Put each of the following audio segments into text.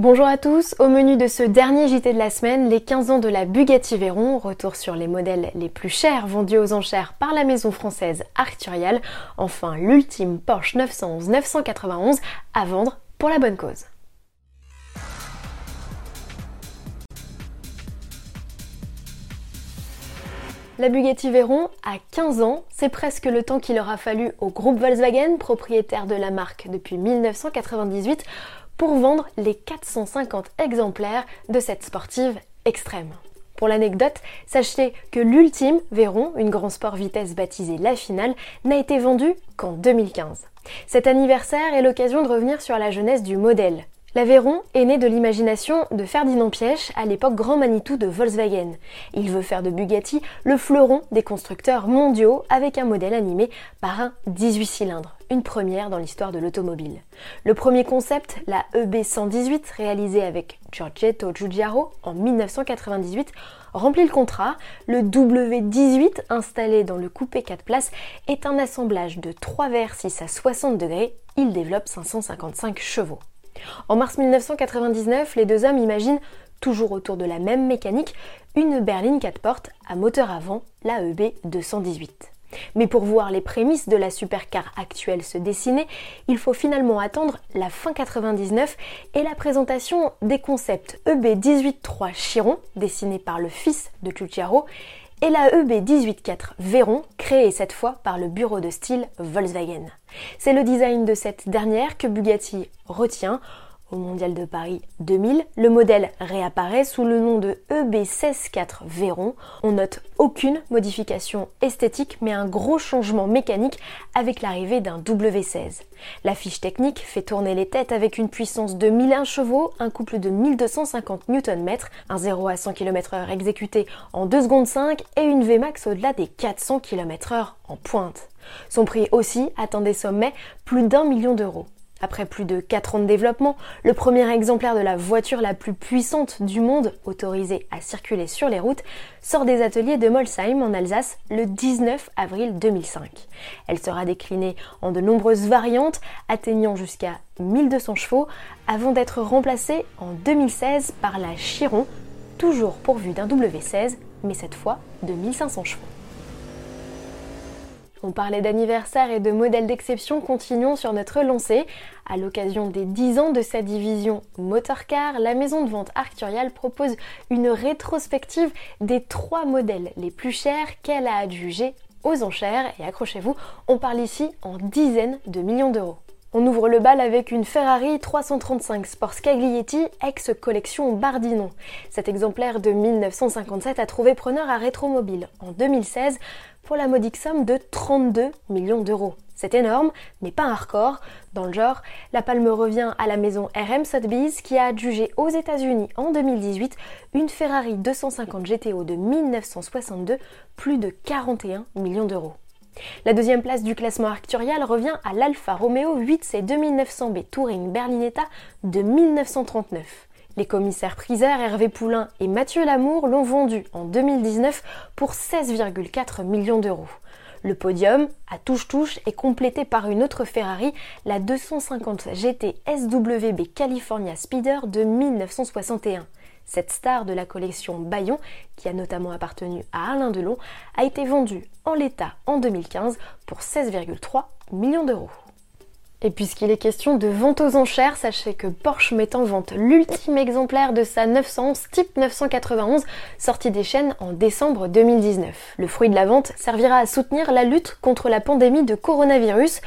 Bonjour à tous, au menu de ce dernier JT de la semaine, les 15 ans de la Bugatti Veyron, retour sur les modèles les plus chers vendus aux enchères par la maison française Arcturial, enfin l'ultime Porsche 911-991 à vendre pour la bonne cause. La Bugatti Veyron a 15 ans, c'est presque le temps qu'il aura fallu au groupe Volkswagen, propriétaire de la marque depuis 1998, pour vendre les 450 exemplaires de cette sportive extrême. Pour l'anecdote, sachez que l'ultime Veyron, une grand sport vitesse baptisée La Finale, n'a été vendue qu'en 2015. Cet anniversaire est l'occasion de revenir sur la jeunesse du modèle. L'Aveyron est né de l'imagination de Ferdinand Piège, à l'époque grand Manitou de Volkswagen. Il veut faire de Bugatti le fleuron des constructeurs mondiaux avec un modèle animé par un 18 cylindres, une première dans l'histoire de l'automobile. Le premier concept, la EB118, réalisé avec Giorgetto Giugiaro en 1998, remplit le contrat. Le W18, installé dans le coupé 4 places, est un assemblage de 3 VR6 à 60 degrés. Il développe 555 chevaux. En mars 1999, les deux hommes imaginent, toujours autour de la même mécanique, une berline 4 portes à moteur avant, la EB 218. Mais pour voir les prémices de la supercar actuelle se dessiner, il faut finalement attendre la fin 99 et la présentation des concepts EB 18.3 Chiron, dessiné par le fils de Giugiaro, et la EB 18.4 Veyron, créée cette fois par le bureau de style Volkswagen. C'est le design de cette dernière que Bugatti retient. Au Mondial de Paris 2000, le modèle réapparaît sous le nom de EB164 Veyron. On note aucune modification esthétique mais un gros changement mécanique avec l'arrivée d'un W16. La fiche technique fait tourner les têtes avec une puissance de 1001 chevaux, un couple de 1250 Nm, un 0 à 100 km/h exécuté en 2 secondes 5 et une Vmax au-delà des 400 km/h en pointe. Son prix aussi atteint des sommets plus d'un million d'euros. Après plus de 4 ans de développement, le premier exemplaire de la voiture la plus puissante du monde, autorisée à circuler sur les routes, sort des ateliers de Molsheim en Alsace le 19 avril 2005. Elle sera déclinée en de nombreuses variantes, atteignant jusqu'à 1200 chevaux, avant d'être remplacée en 2016 par la Chiron, toujours pourvue d'un W16, mais cette fois de 1500 chevaux. On parlait d'anniversaire et de modèles d'exception, continuons sur notre lancée. À l'occasion des 10 ans de sa division Motorcar, la maison de vente Arcturial propose une rétrospective des trois modèles les plus chers qu'elle a adjugés aux enchères. Et accrochez-vous, on parle ici en dizaines de millions d'euros. On ouvre le bal avec une Ferrari 335 Sport Scaglietti ex-collection Bardinon. Cet exemplaire de 1957 a trouvé preneur à Rétromobile en 2016 pour la modique somme de 32 millions d'euros. C'est énorme, mais pas un record. Dans le genre, la palme revient à la maison RM Sotheby's qui a adjugé aux États-Unis en 2018 une Ferrari 250 GTO de 1962 plus de 41 millions d'euros. La deuxième place du classement arcturial revient à l'Alfa Romeo 8C 2900B Touring Berlinetta de 1939. Les commissaires priseurs Hervé Poulain et Mathieu Lamour l'ont vendu en 2019 pour 16,4 millions d'euros. Le podium, à touche-touche, est complété par une autre Ferrari, la 250 GT SWB California Speeder de 1961. Cette star de la collection Bayon, qui a notamment appartenu à Alain Delon, a été vendue en l'état en 2015 pour 16,3 millions d'euros. Et puisqu'il est question de vente aux enchères, sachez que Porsche met en vente l'ultime exemplaire de sa 911 Type 991 sortie des chaînes en décembre 2019. Le fruit de la vente servira à soutenir la lutte contre la pandémie de coronavirus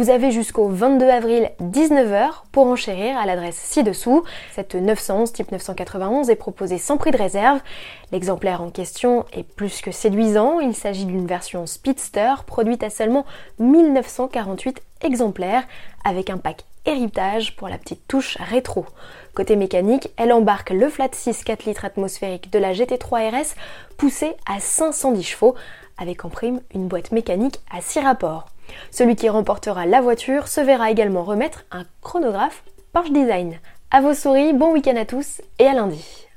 vous avez jusqu'au 22 avril 19h pour enchérir à l'adresse ci-dessous. Cette 911 type 991 est proposée sans prix de réserve. L'exemplaire en question est plus que séduisant. Il s'agit d'une version Speedster produite à seulement 1948 exemplaires avec un pack héritage pour la petite touche rétro. Côté mécanique, elle embarque le flat 6 4 litres atmosphérique de la GT3 RS poussé à 510 chevaux avec en prime une boîte mécanique à 6 rapports. Celui qui remportera la voiture se verra également remettre un chronographe Porsche Design. À vos souris, bon week-end à tous et à lundi.